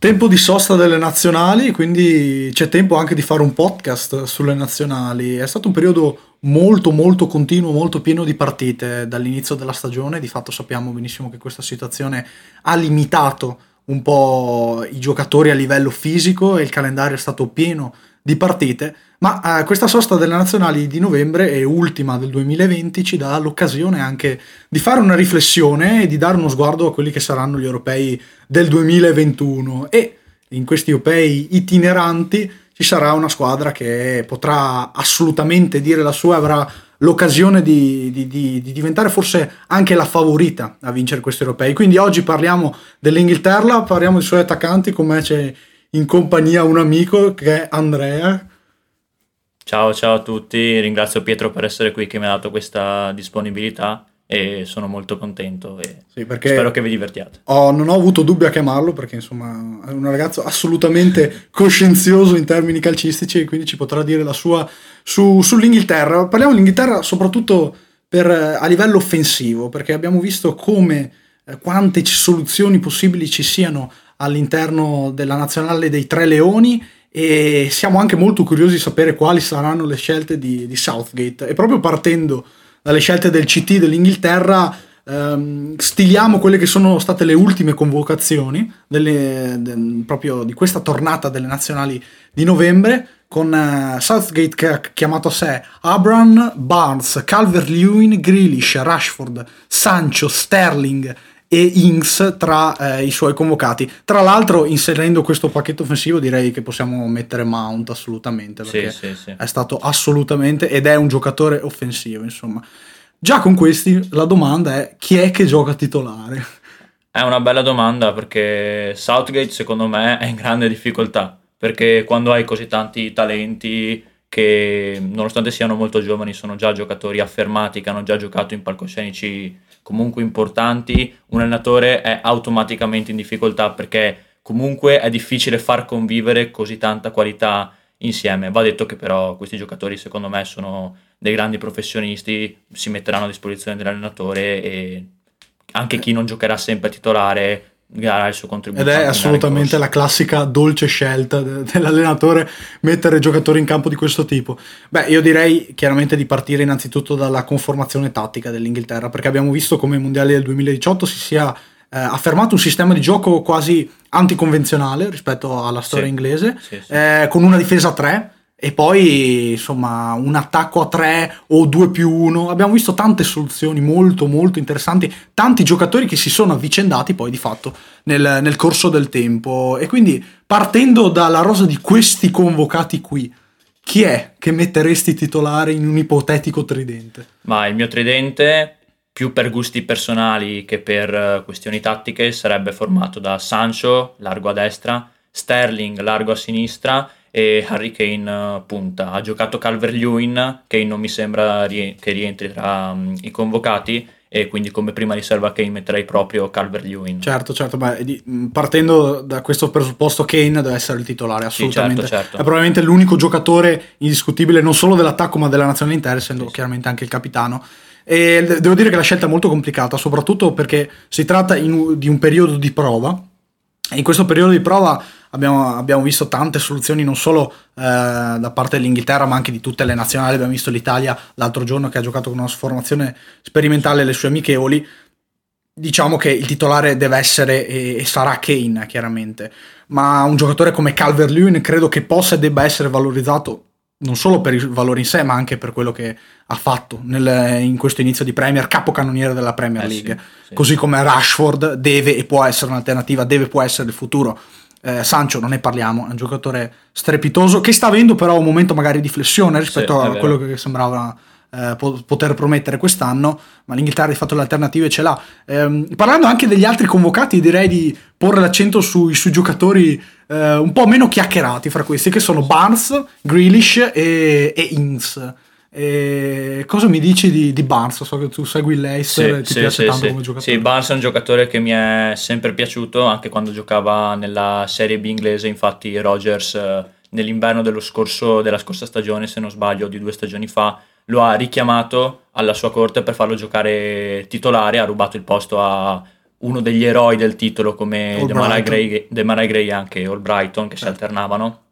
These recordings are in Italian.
Tempo di sosta delle nazionali, quindi c'è tempo anche di fare un podcast sulle nazionali. È stato un periodo molto molto continuo, molto pieno di partite dall'inizio della stagione. Di fatto sappiamo benissimo che questa situazione ha limitato un po' i giocatori a livello fisico e il calendario è stato pieno di partite, ma eh, questa sosta delle nazionali di novembre e ultima del 2020 ci dà l'occasione anche di fare una riflessione e di dare uno sguardo a quelli che saranno gli europei del 2021 e in questi europei itineranti ci sarà una squadra che potrà assolutamente dire la sua, avrà l'occasione di, di, di, di, diventare forse anche la favorita a vincere questi europei. Quindi oggi parliamo dell'Inghilterra, parliamo dei suoi attaccanti, con me c'è in compagnia un amico che è Andrea. Ciao, ciao a tutti, ringrazio Pietro per essere qui che mi ha dato questa disponibilità e sono molto contento e sì, spero che vi divertiate. Ho, non ho avuto dubbi a chiamarlo perché insomma è un ragazzo assolutamente coscienzioso in termini calcistici e quindi ci potrà dire la sua su, sull'Inghilterra. Parliamo dell'Inghilterra soprattutto per, a livello offensivo perché abbiamo visto come eh, quante soluzioni possibili ci siano all'interno della nazionale dei Tre Leoni e siamo anche molto curiosi di sapere quali saranno le scelte di, di Southgate. E proprio partendo dalle scelte del CT dell'Inghilterra, ehm, stiliamo quelle che sono state le ultime convocazioni delle, de, proprio di questa tornata delle nazionali di novembre con uh, Southgate che ha chiamato a sé Abram, Barnes, Calvert-Lewin, Grealish, Rashford, Sancho, Sterling, e Inks tra eh, i suoi convocati. Tra l'altro, inserendo questo pacchetto offensivo, direi che possiamo mettere Mount assolutamente perché sì, sì, sì. è stato assolutamente ed è un giocatore offensivo. Insomma, già con questi la domanda è chi è che gioca titolare? È una bella domanda perché Southgate, secondo me, è in grande difficoltà perché quando hai così tanti talenti che nonostante siano molto giovani sono già giocatori affermati che hanno già giocato in palcoscenici comunque importanti, un allenatore è automaticamente in difficoltà perché comunque è difficile far convivere così tanta qualità insieme. Va detto che però questi giocatori secondo me sono dei grandi professionisti, si metteranno a disposizione dell'allenatore e anche chi non giocherà sempre titolare darà il suo contributo. Ed è assolutamente la classica dolce scelta dell'allenatore mettere giocatori in campo di questo tipo. Beh, io direi chiaramente di partire innanzitutto dalla conformazione tattica dell'Inghilterra, perché abbiamo visto come ai mondiali del 2018 si sia eh, affermato un sistema di gioco quasi anticonvenzionale rispetto alla storia sì, inglese, sì, sì. Eh, con una difesa a 3 e poi insomma un attacco a 3 o 2 più 1 abbiamo visto tante soluzioni molto molto interessanti. Tanti giocatori che si sono avvicendati poi di fatto nel, nel corso del tempo. E quindi partendo dalla rosa di questi convocati qui chi è che metteresti titolare in un ipotetico tridente? Ma il mio tridente più per gusti personali che per eh, questioni tattiche sarebbe formato da Sancho largo a destra Sterling largo a sinistra e Harry Kane uh, punta. Ha giocato Calvert-Lewin, Kane non mi sembra rie- che rientri tra um, i convocati e quindi come prima riserva Kane metterei proprio Calvert-Lewin. Certo, certo, beh, di, partendo da questo presupposto Kane deve essere il titolare, assolutamente. Sì, certo, certo. È probabilmente l'unico giocatore indiscutibile non solo dell'attacco ma della nazionale intera, essendo sì, chiaramente anche il capitano. E devo dire che la scelta è molto complicata, soprattutto perché si tratta in, di un periodo di prova. In questo periodo di prova abbiamo, abbiamo visto tante soluzioni non solo eh, da parte dell'Inghilterra ma anche di tutte le nazionali, abbiamo visto l'Italia l'altro giorno che ha giocato con una formazione sperimentale alle sue amichevoli, diciamo che il titolare deve essere e, e sarà Kane chiaramente, ma un giocatore come Calvert-Lewin credo che possa e debba essere valorizzato non solo per il valore in sé, ma anche per quello che ha fatto nel, in questo inizio di Premier, capocannoniere della Premier League. Eh sì, sì. Così come Rashford deve e può essere un'alternativa, deve e può essere il futuro eh, Sancho non ne parliamo, è un giocatore strepitoso che sta avendo però un momento magari di flessione rispetto sì, a quello che sembrava eh, poter promettere quest'anno, ma l'Inghilterra di fatto le alternative ce l'ha. Eh, parlando anche degli altri convocati, direi di porre l'accento sui, sui giocatori eh, un po' meno chiacchierati fra questi, che sono Barnes, Grealish e, e Ings. E cosa mi dici di, di, Barnes? So che tu segui Leicester sì, e ti sì, piace sì, tanto come giocatore. Sì, Barnes è un giocatore che mi è sempre piaciuto anche quando giocava nella Serie B inglese. Infatti, Rogers eh, nell'inverno dello scorso, della scorsa stagione, se non sbaglio, di due stagioni fa, lo ha richiamato alla sua corte per farlo giocare titolare. Ha rubato il posto a uno degli eroi del titolo come Demarai Gray, Gray e anche Albrighton che certo. si alternavano.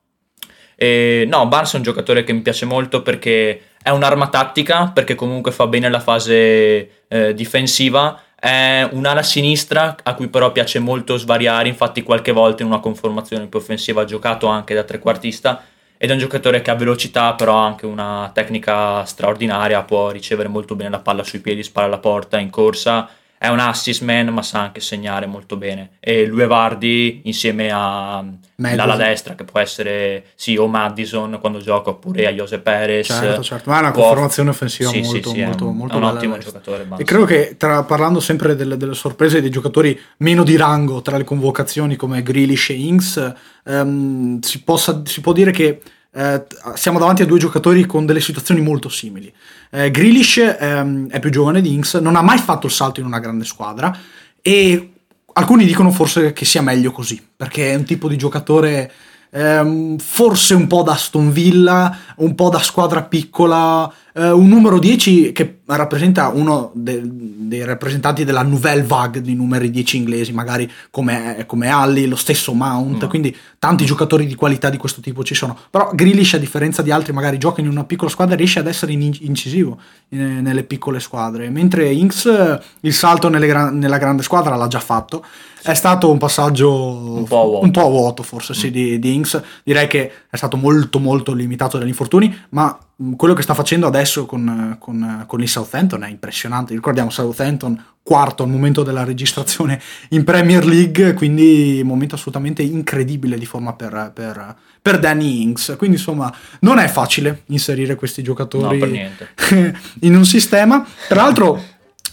E, no, Barnes è un giocatore che mi piace molto perché è un'arma tattica, perché comunque fa bene la fase eh, difensiva. È un'ala sinistra a cui però piace molto svariare, infatti qualche volta in una conformazione più offensiva ha giocato anche da trequartista ed è un giocatore che ha velocità però ha anche una tecnica straordinaria, può ricevere molto bene la palla sui piedi, spara alla porta in corsa è un assist man ma sa anche segnare molto bene. E lui e Vardy insieme a l'ala destra che può essere sì o Madison quando gioca oppure a Jose Perez certo certo. Ma è una può... conformazione offensiva sì, molto, sì, sì, molto, è un, molto è un ottimo giocatore e credo che tra, parlando sempre delle, delle, sorprese dei giocatori meno di rango tra le convocazioni come Grealish e Inks um, si, possa, si può dire che eh, siamo davanti a due giocatori con delle situazioni molto simili. Eh, Grealish ehm, è più giovane di Inks, non ha mai fatto il salto in una grande squadra e alcuni dicono forse che sia meglio così, perché è un tipo di giocatore ehm, forse un po' da Aston Villa, un po' da squadra piccola, eh, un numero 10 che rappresenta uno de- dei rappresentanti della nouvelle vague di numeri 10 inglesi, magari come, come Alli, lo stesso Mount, mm. quindi tanti giocatori di qualità di questo tipo ci sono. Però Grealish, a differenza di altri, magari gioca in una piccola squadra, riesce ad essere in- incisivo in- eh, nelle piccole squadre, mentre Inks il salto gra- nella grande squadra l'ha già fatto. È stato un passaggio un po' vuoto, un po vuoto forse, mm. sì, di, di Inks. Direi che è stato molto molto limitato dagli infortuni, ma Mm, quello che sta facendo adesso con, con, con, il Southampton è impressionante. Ricordiamo Southampton quarto al momento della registrazione in Premier League, quindi un momento assolutamente incredibile di forma per, per, per Danny Ings. Quindi insomma non è facile inserire questi giocatori no, in un sistema. Tra l'altro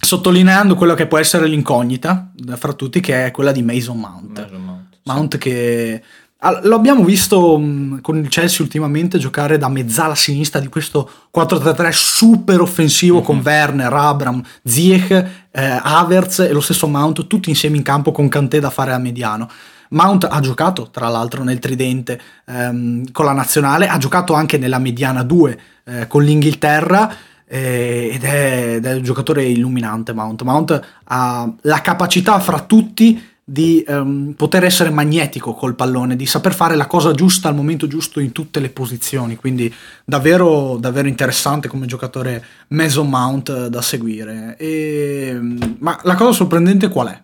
sottolineando quello che può essere l'incognita fra tutti, che è quella di Mason Mount. Mason Mount, Mount sì. che lo abbiamo visto mh, con il Chelsea ultimamente giocare da mezzala sinistra di questo 4-3-3 super offensivo mm-hmm. con mhm. Werner, Abram, Ziyech, eh, Havertz e lo stesso Mount tutti insieme in campo con Kanté da fare a mediano. Mount ha giocato tra l'altro nel tridente ehm, con la nazionale, ha giocato anche nella mediana 2 eh, con l'Inghilterra eh, ed, è, ed, è, un giocatore illuminante Mount. Mount ha la capacità fra tutti di um, poter essere magnetico col pallone, di saper fare la cosa giusta al momento giusto in tutte le posizioni. Quindi davvero, davvero interessante come giocatore Mason Mount eh, da seguire. E, ma la cosa sorprendente qual è?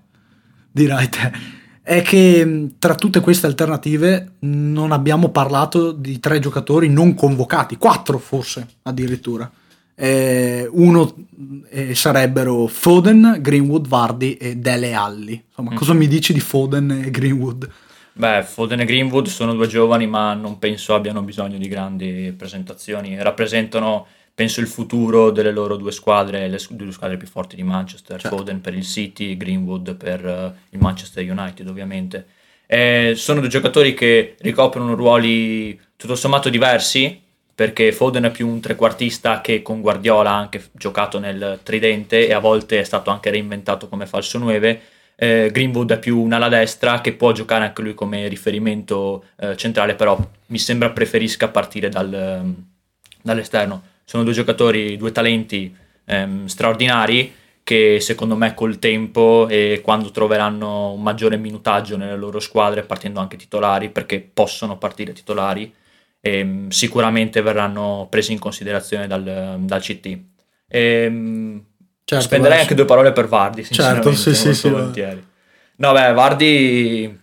Dirai te. È che tra tutte queste alternative non abbiamo parlato di tre giocatori non convocati, quattro forse addirittura eh, uno eh, sarebbero Foden, Greenwood, Vardy e Dele Alli. Insomma, mm. cosa mi dici di Foden e Greenwood? Beh, Foden e Greenwood sono due giovani, ma non penso abbiano bisogno di grandi presentazioni. Rappresentano, penso, il futuro delle loro due squadre, le due squadre più forti di Manchester. Certo. Foden per il City, Greenwood per uh, il Manchester United, ovviamente. Eh, sono due giocatori che ricoprono ruoli tutto sommato diversi, perché Foden è più un trequartista che con Guardiola ha anche giocato nel tridente e a volte è stato anche reinventato come falso 9. Eh, Greenwood è più un'ala destra che può giocare anche lui come riferimento eh, centrale, però mi sembra preferisca partire dal, ehm, dall'esterno. Sono due giocatori, due talenti ehm, straordinari che secondo me col tempo e quando troveranno un maggiore minutaggio nelle loro squadre, partendo anche titolari, perché possono partire titolari, e ehm, sicuramente verranno presi in considerazione dal, dal CT. E, ehm, certo, spenderei beh, anche due parole per Vardi, certo, sì, sì, sì, volentieri. No, beh, Vardi,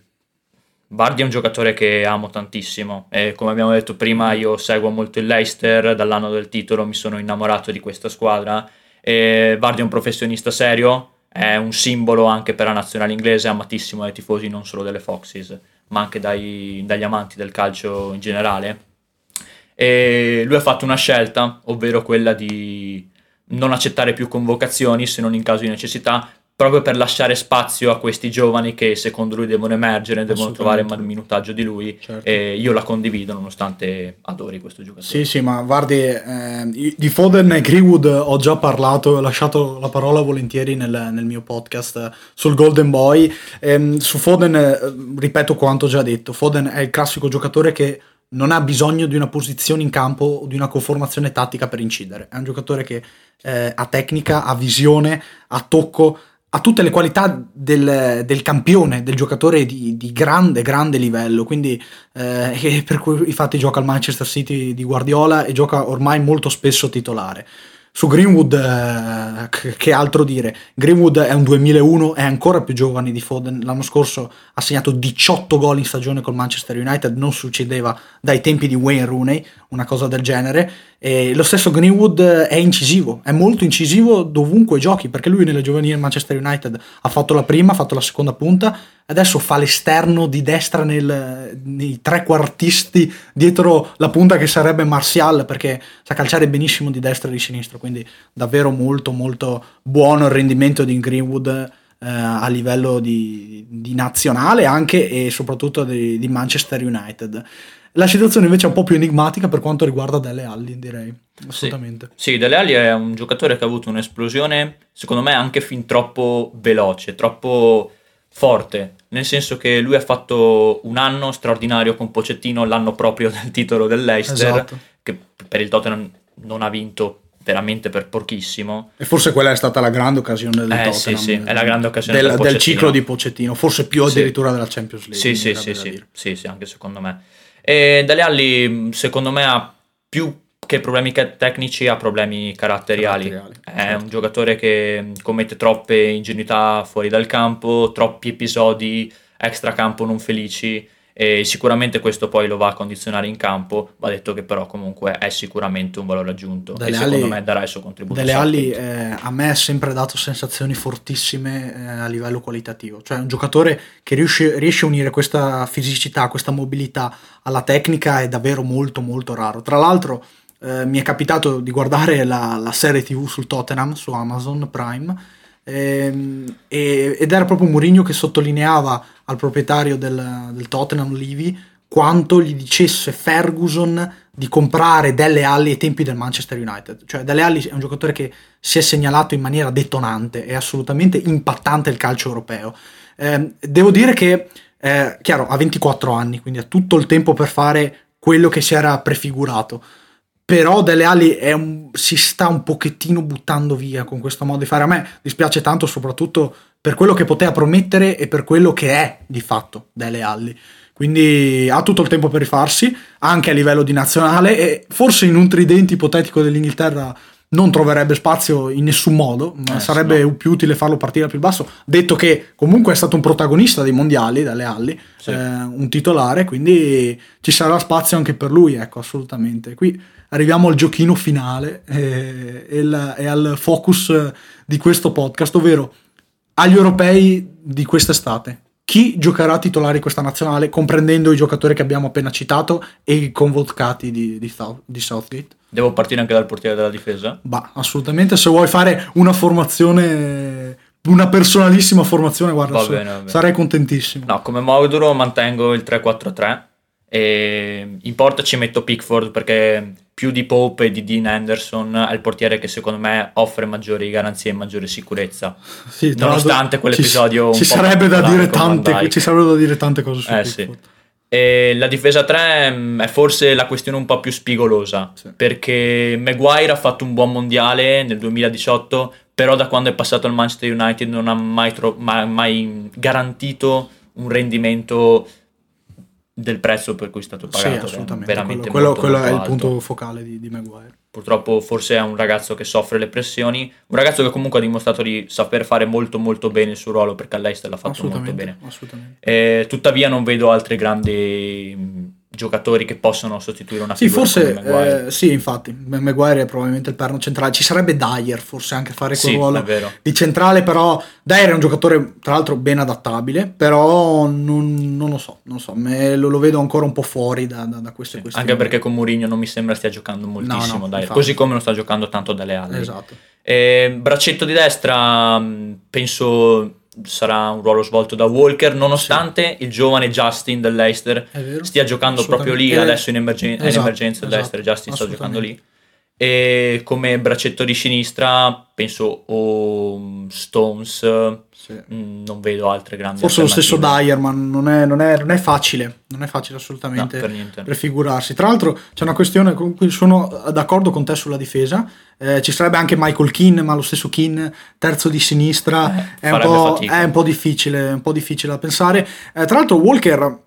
Vardi è un giocatore che amo tantissimo e come abbiamo detto prima io seguo molto il Leicester, dall'anno del titolo mi sono innamorato di questa squadra e Vardi è un professionista serio, è un simbolo anche per la nazionale inglese, amatissimo dai tifosi non solo delle Foxes ma anche dai, dagli amanti del calcio in generale. E lui ha fatto una scelta, ovvero quella di non accettare più convocazioni se non in caso di necessità, proprio per lasciare spazio a questi giovani che secondo lui devono emergere, devono trovare il minutaggio di lui certo. e io la condivido nonostante adori questo giocatore. Sì, sì, ma guardi, eh, di Foden e Greenwood ho già parlato, ho lasciato la parola volentieri nel, nel mio podcast sul Golden Boy. Eh, su Foden eh, ripeto quanto già detto, Foden è il classico giocatore che non ha bisogno di una posizione in campo o di una conformazione tattica per incidere. È un giocatore che eh, ha tecnica, ha visione, ha tocco, ha tutte le qualità del, del campione, del giocatore di, di, grande, grande livello. Quindi, eh, per cui infatti gioca al Manchester City di Guardiola e gioca ormai molto spesso titolare. Su Greenwood, eh, che altro dire? Greenwood è un 2001, è ancora più giovane di Foden. L'anno scorso ha segnato 18 gol in stagione col Manchester United, non succedeva dai tempi di Wayne Rooney, una cosa del genere. E lo stesso Greenwood è incisivo, è molto incisivo dovunque giochi, perché lui nelle giovanili del Manchester United ha fatto la prima, ha fatto la seconda punta, adesso fa l'esterno di destra nel, nei trequartisti dietro la punta che sarebbe Martial, perché sa calciare benissimo di destra e di sinistra, quindi davvero molto molto buono il rendimento di Greenwood. Eh, a livello di, di, nazionale anche e soprattutto di, di Manchester United. La situazione invece è un po' più enigmatica per quanto riguarda Delle Alli, direi. Assolutamente. Sì, sì Delle Alli è un giocatore che ha avuto un'esplosione, secondo me, anche fin troppo veloce, troppo forte. Nel senso che lui ha fatto un anno straordinario con Pocettino, l'anno proprio del titolo dell'Eister, esatto. che per il Tottenham non ha vinto veramente per pochissimo. E forse quella è stata la grande occasione del eh, Tottenham. Sì, sì, è la grande occasione del, del ciclo di Pocettino, forse più addirittura sì. della Champions League. Sì, sì, sì, sì, sì, sì, anche secondo me. E Dele Alli, secondo me, ha più che problemi tecnici, ha problemi caratteriali. caratteriali È certo. un giocatore che commette troppe ingenuità fuori dal campo, troppi episodi extracampo non felici e sicuramente questo poi lo va a condizionare in campo, va detto che però comunque è sicuramente un valore aggiunto Dele e secondo me darà il suo contributo. Delle Ali eh, a me ha sempre dato sensazioni fortissime eh, a livello qualitativo, cioè un giocatore che riesce, riesce, a unire questa fisicità, questa mobilità alla tecnica è davvero molto molto raro. Tra l'altro eh, mi è capitato di guardare la, la serie tv sul Tottenham su Amazon Prime ehm, ed era proprio Mourinho che sottolineava al proprietario del, del Tottenham, Levy, quanto gli dicesse Ferguson di comprare Delle Alli ai tempi del Manchester United. Cioè Delle Alli è un giocatore che si è segnalato in maniera detonante, è assolutamente impattante il calcio europeo. Eh, devo dire che, eh, chiaro, ha 24 anni, quindi ha tutto il tempo per fare quello che si era prefigurato. Però Delle Alli un, si sta un pochettino buttando via con questo modo di fare. A me dispiace tanto soprattutto per quello che poteva promettere e per quello che è di fatto Dele Alli. Quindi ha tutto il tempo per rifarsi, anche a livello di nazionale, e forse in un tridente ipotetico dell'Inghilterra non troverebbe spazio in nessun modo, ma eh, sarebbe no. più utile farlo partire più basso, detto che comunque è stato un protagonista dei mondiali, dalle Alli, sì. eh, un titolare, quindi ci sarà spazio anche per lui, ecco, assolutamente. Qui arriviamo al giochino finale eh, e, la, e al focus di questo podcast, ovvero agli europei di quest'estate. Chi giocherà titolare questa nazionale, comprendendo i giocatori che abbiamo appena citato e i convocati di, di, di Southgate? Devo partire anche dal portiere della difesa? Bah, assolutamente. Se vuoi fare una formazione una personalissima formazione, guarda, bene. sarei contentissimo. No, come modulo mantengo il 3-4-3 e in porta ci metto Pickford perché più di Pope e di Dean Anderson è il portiere che secondo me offre maggiori garanzie e maggiore sicurezza. Sì, Nonostante quell'episodio ci, ci sarebbe da dire tante, ci sarebbero da dire tante cose su eh, Pickford. Sì. E la difesa 3 mm, è forse la questione un po' più spigolosa sì. perché Maguire ha fatto un buon mondiale nel 2018 però da quando è passato al Manchester United non ha mai, tro- mai, mai garantito un rendimento del prezzo per cui è stato pagato. Sì, assolutamente. Veramente quello, molto, quello molto è alto. il punto focale di, di, Maguire. Purtroppo forse è un ragazzo che soffre le pressioni, un ragazzo che comunque ha dimostrato di saper fare molto molto bene il suo ruolo perché all'Eister l'ha fatto molto bene. Assolutamente. Eh, tuttavia non vedo altri grandi giocatori che possono sostituire una sì, forse, eh, sì, infatti, Maguire è probabilmente il perno centrale. Ci sarebbe Dyer forse anche fare quel sì, ruolo di centrale, però Dyer è un giocatore tra l'altro ben adattabile, però non, non lo so, non so me lo, lo, vedo ancora un po' fuori da, da, da queste sì, questioni. Anche perché con Mourinho non mi sembra stia giocando moltissimo no, no, Dyer, così come non sta giocando tanto dalle ali. Esatto. E, braccetto di destra, penso sarà un ruolo svolto da Walker, nonostante sì. il giovane Justin dell'Eister stia giocando proprio lì, adesso in, emergen- esatto, in emergenza esatto, Justin sta giocando lì. E come braccetto di sinistra penso o Stones, sì. Mm, non vedo altre grandi Forse lo stesso Dyer, ma non è, non, è, non è, facile, non è facile assolutamente no, per prefigurarsi. Tra l'altro c'è una questione con cui sono d'accordo con te sulla difesa, eh, ci sarebbe anche Michael Keane, ma lo stesso Keane, terzo di sinistra, eh, è, un è, un po', difficile, un po' difficile da pensare. Eh, tra l'altro Walker Mm,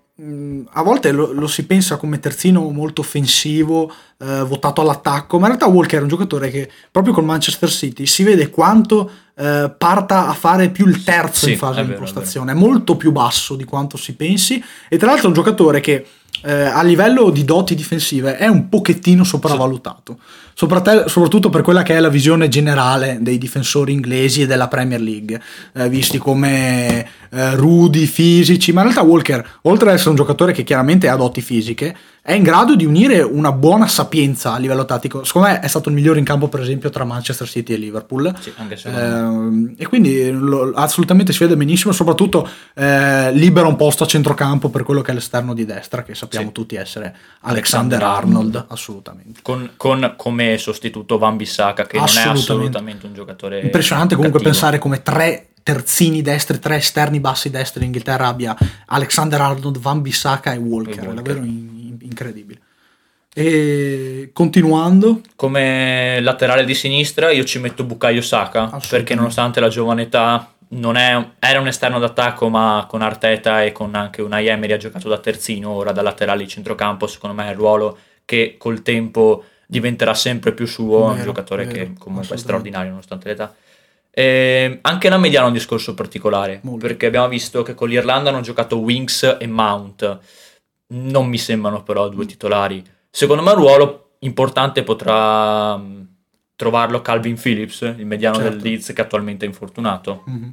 a volte lo, lo, si pensa come terzino molto offensivo, eh, votato all'attacco, ma in realtà Walker è un giocatore che proprio con Manchester City si vede quanto eh, parta a fare più il terzo sì, in fase di impostazione, è, è molto più basso di quanto si pensi e tra l'altro è un giocatore che eh, a livello di doti difensive è un pochettino sopravvalutato, soprattutto per quella che è la visione generale dei difensori inglesi e della Premier League, eh, visti come eh, rudi, fisici, ma in realtà Walker, oltre ad essere un giocatore che chiaramente ha doti fisiche, è in grado di unire una buona sapienza a livello tattico. Secondo me è stato il migliore in campo, per esempio, tra Manchester City e Liverpool. Sì, eh, e quindi lo, assolutamente si vede benissimo, soprattutto eh, libera un posto a centrocampo per quello che è l'esterno di destra, che sappiamo sì. tutti essere Alexander, Arnold, assolutamente. Con, con, come sostituto Van Bissaka, che non è assolutamente un giocatore. Impressionante comunque pensare come tre terzini destri, tre esterni bassi destri in Inghilterra abbia Alexander Arnold, Van Bissaka e Walker, e Walker. è davvero in, incredibile. E continuando, come laterale di sinistra, io ci metto Bukayo Saka perché, nonostante la giovane età, non è, era un esterno d'attacco, ma con Arteta e con anche una Emery ha giocato da terzino, ora da laterale di centrocampo. Secondo me è il ruolo che col tempo diventerà sempre più suo. Vero, un giocatore vero, che comunque è straordinario nonostante l'età. E anche la mediana è un discorso particolare Molto. perché abbiamo visto che con l'Irlanda hanno giocato Winks e Mount non mi sembrano però due titolari. Secondo me un ruolo importante potrà mm, trovarlo Calvin Phillips, il mediano certo. del Leeds che attualmente è infortunato. Mm-hmm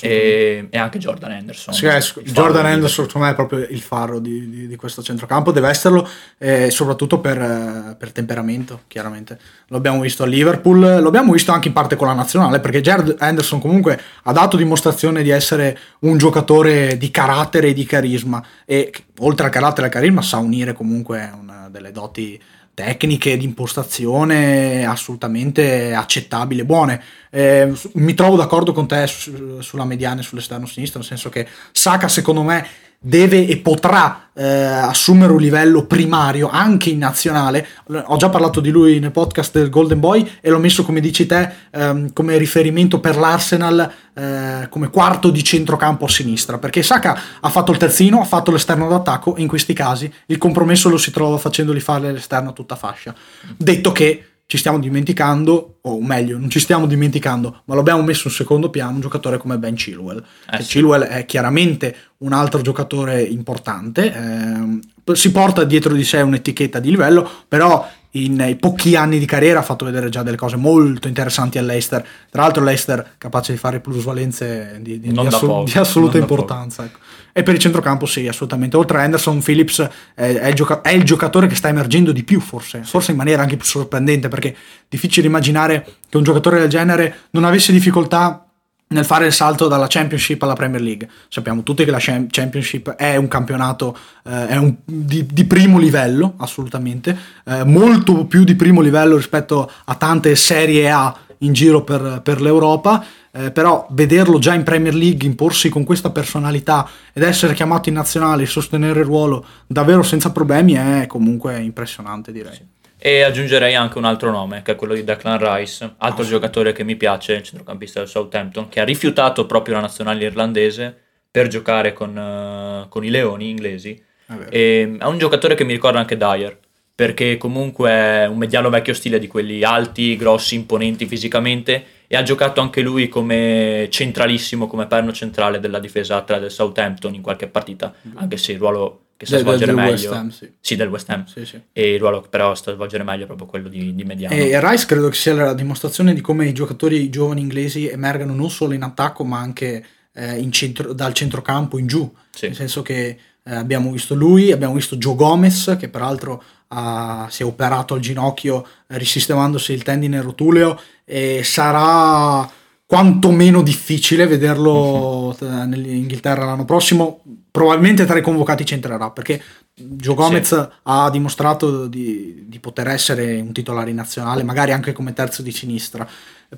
e, e, anche Jordan Anderson. Sì, Jordan Anderson secondo me è proprio il faro di, di, di questo centrocampo, deve esserlo eh, soprattutto per, eh, per, temperamento, chiaramente. Lo abbiamo visto a Liverpool, lo abbiamo visto anche in parte con la nazionale, perché Jared Anderson comunque ha dato dimostrazione di essere un giocatore di carattere e di carisma e oltre al carattere e al carisma sa unire comunque una delle doti tecniche di impostazione assolutamente accettabili buone. Eh, mi trovo d'accordo con te su, sulla mediana e sull'esterno sinistro, nel senso che Saka secondo me deve e potrà eh, assumere un livello primario anche in nazionale. Ho già parlato di lui nel podcast del Golden Boy e l'ho messo, come dici te, ehm, come riferimento per l'Arsenal eh, come quarto di centrocampo a sinistra, perché Saka ha fatto il terzino, ha fatto l'esterno d'attacco e in questi casi il compromesso lo si trova facendoli fare l'esterno a tutta fascia. Detto che ci stiamo dimenticando, o meglio, non ci stiamo dimenticando, ma lo abbiamo messo in secondo piano un giocatore come Ben Chilwell. Eh sì. Chilwell è chiaramente un altro giocatore importante, eh, si porta dietro di sé un'etichetta di livello, però in pochi anni di carriera ha fatto vedere già delle cose molto interessanti all'Eister. Tra l'altro l'Eister capace di fare plusvalenze di, di, di, assu- di assoluta importanza. Ecco. E per il centrocampo sì, assolutamente. Oltre a Anderson, Phillips è, è, il, gioca- è il, giocatore che sta emergendo di più forse, sì. forse in maniera anche più sorprendente perché è difficile immaginare che un giocatore del genere non avesse difficoltà nel fare il salto dalla Championship alla Premier League. Sappiamo tutti che la Championship è un campionato eh, è un, di, di, primo livello, assolutamente, eh, molto più di primo livello rispetto a tante Serie A in giro per, per l'Europa. Eh, però vederlo già in Premier League, imporsi con questa personalità ed essere chiamato in nazionale e sostenere il ruolo davvero senza problemi è comunque impressionante, direi. Sì. E aggiungerei anche un altro nome, che è quello di Declan Rice, altro oh. giocatore che mi piace, il centrocampista del Southampton, che ha rifiutato proprio la nazionale irlandese per giocare con, uh, con i leoni inglesi. E, è un giocatore che mi ricorda anche Dyer, perché comunque è un mediano vecchio stile di quelli alti, grossi, imponenti fisicamente e ha giocato anche lui come centralissimo, come perno centrale della difesa 3 del Southampton in qualche partita, anche se il ruolo che sa svolgere del, meglio. Ham, sì. sì. del West Ham. Sì, sì. E il ruolo che però sta svolgere meglio è proprio quello di, di mediano. E Rice credo che sia la dimostrazione di come i giocatori giovani inglesi emergano non solo in attacco, ma anche eh, in centro, dal centrocampo in giù. Nel senso che eh, abbiamo visto lui, abbiamo visto Joe Gomez, che peraltro ha, si è operato al ginocchio eh, risistemandosi il tendine rotuleo e sarà quantomeno difficile vederlo uh-huh. nell'Inghilterra l'anno prossimo. Probabilmente tra i convocati c'entrerà perché Gio Gomez sì. ha dimostrato di, di, poter essere un titolare nazionale, magari anche come terzo di sinistra.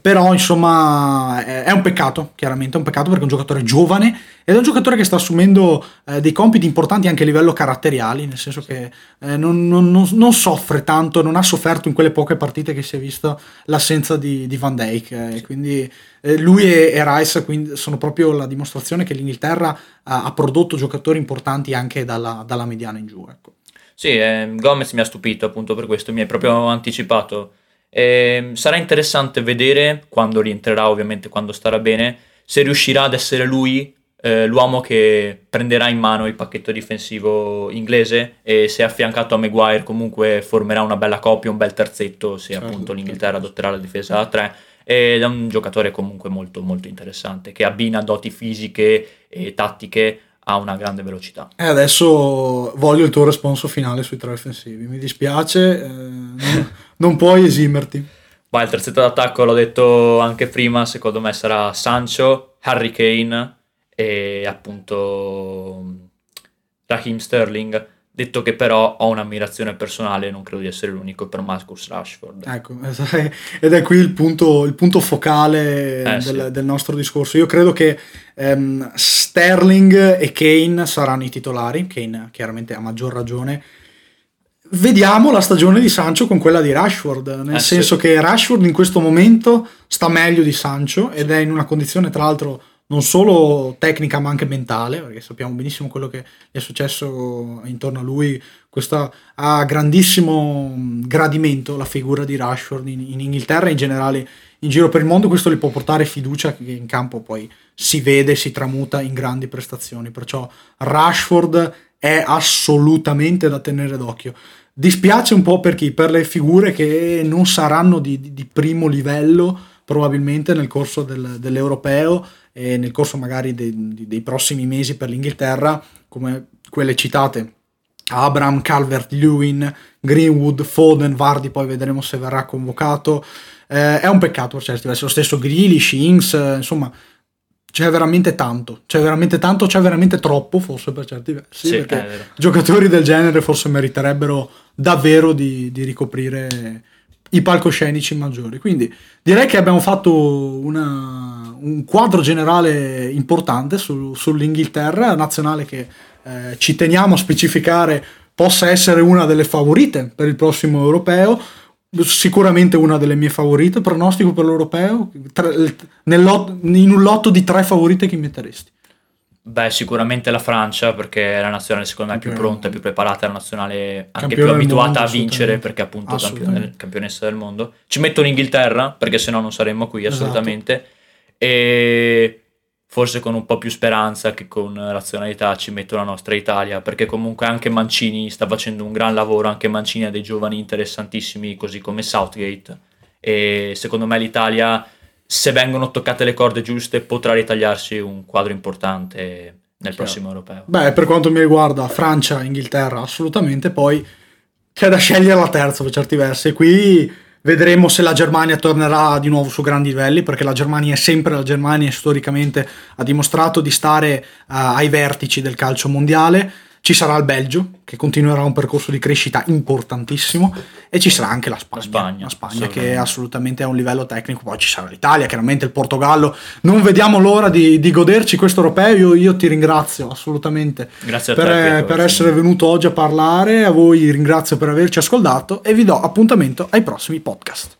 Però, insomma, è un peccato, chiaramente, è un peccato perché è un giocatore giovane ed è un giocatore che sta assumendo eh, dei compiti importanti anche a livello caratteriali, nel senso che eh, non, non, non, non, soffre tanto, non ha sofferto in quelle poche partite che si è visto l'assenza di, di Van Dijk. Eh, quindi eh, lui e, e Rice quindi, sono proprio la dimostrazione che l'Inghilterra ha, ha prodotto giocatori importanti anche dalla, dalla mediana in giù. Ecco. Sì, eh, Gomez mi ha stupito appunto per questo, mi hai proprio anticipato e sarà interessante vedere quando rientrerà, ovviamente quando starà bene, se riuscirà ad essere lui eh, l'uomo che prenderà in mano il pacchetto difensivo inglese e se affiancato a Maguire comunque formerà una bella coppia, un bel terzetto se certo, appunto l'Inghilterra certo. adotterà la difesa a 3 ed è un giocatore comunque molto molto interessante che abbina doti fisiche e tattiche ha una grande velocità. E adesso voglio il tuo responso finale sui tre offensivi. Mi dispiace, eh, non, non, puoi esimerti. Beh, il terzetto d'attacco l'ho detto anche prima, secondo me sarà Sancho, Harry Kane e appunto Raheem Sterling Detto che però ho un'ammirazione personale, non credo di essere l'unico per Marcus Rashford. Ecco, ed è qui il punto, il punto focale eh, del, sì. del, nostro discorso. Io credo che um, Sterling e Kane saranno i titolari, Kane chiaramente ha maggior ragione. Vediamo la stagione di Sancho con quella di Rashford, nel eh, senso sì. che Rashford in questo momento sta meglio di Sancho ed è in una condizione tra l'altro non solo tecnica ma anche mentale, perché sappiamo benissimo quello che è successo intorno a lui. Questo ha grandissimo gradimento la figura di Rashford in, in, Inghilterra e in generale in giro per il mondo. Questo gli può portare fiducia che in campo poi si vede, si tramuta in grandi prestazioni. Perciò Rashford è assolutamente da tenere d'occhio. Dispiace un po' per chi? Per le figure che non saranno di, di primo livello probabilmente nel corso del, dell'europeo e nel corso magari dei, dei prossimi mesi per l'Inghilterra, come quelle citate. Abram, Calvert, Lewin, Greenwood, Foden, Vardy, poi vedremo se verrà convocato. Eh, è un peccato per certi versi, lo stesso Grealish, Ings, eh, insomma, c'è veramente tanto, c'è veramente tanto, c'è veramente troppo forse per certi versi, sì, perché giocatori del genere forse meriterebbero davvero di, di ricoprire i palcoscenici maggiori. Quindi direi che abbiamo fatto una, un quadro generale importante su, sull'Inghilterra, nazionale che eh, ci teniamo a specificare possa essere una delle favorite per il prossimo europeo. Sicuramente una delle mie favorite. Pronostico per l'europeo? Tre, in un lotto di tre favorite che metteresti? Beh, sicuramente la Francia, perché è la nazionale secondo me più pronta, più preparata, è la nazionale anche più abituata mondo, a vincere, perché appunto campione, campionessa del mondo. Ci metto l'Inghilterra, perché se no non saremmo qui esatto. assolutamente. Esatto. E forse con un po' più speranza che con razionalità ci metto la nostra Italia, perché comunque anche Mancini sta facendo un gran lavoro, anche Mancini ha dei giovani interessantissimi, così come Southgate. E secondo me l'Italia se vengono toccate le corde giuste, potrà ritagliarsi un quadro importante nel Chiaro. prossimo europeo. Beh, per quanto mi riguarda, Francia, Inghilterra, assolutamente. Poi c'è da scegliere la terza per certi versi. Qui vedremo se la Germania tornerà di nuovo su grandi livelli, perché la Germania è sempre la Germania, storicamente ha dimostrato di stare uh, ai vertici del calcio mondiale ci sarà il Belgio, che continuerà un percorso di crescita importantissimo, e ci sarà anche la Spagna, la Spagna, la Spagna che assolutamente. è a un livello tecnico, poi ci sarà l'Italia, chiaramente il Portogallo. Non vediamo l'ora di, di goderci questo europeo, io, io, ti ringrazio assolutamente Grazie per, te, per essere venuto oggi a parlare, a voi ringrazio per averci ascoltato e vi do appuntamento ai prossimi podcast.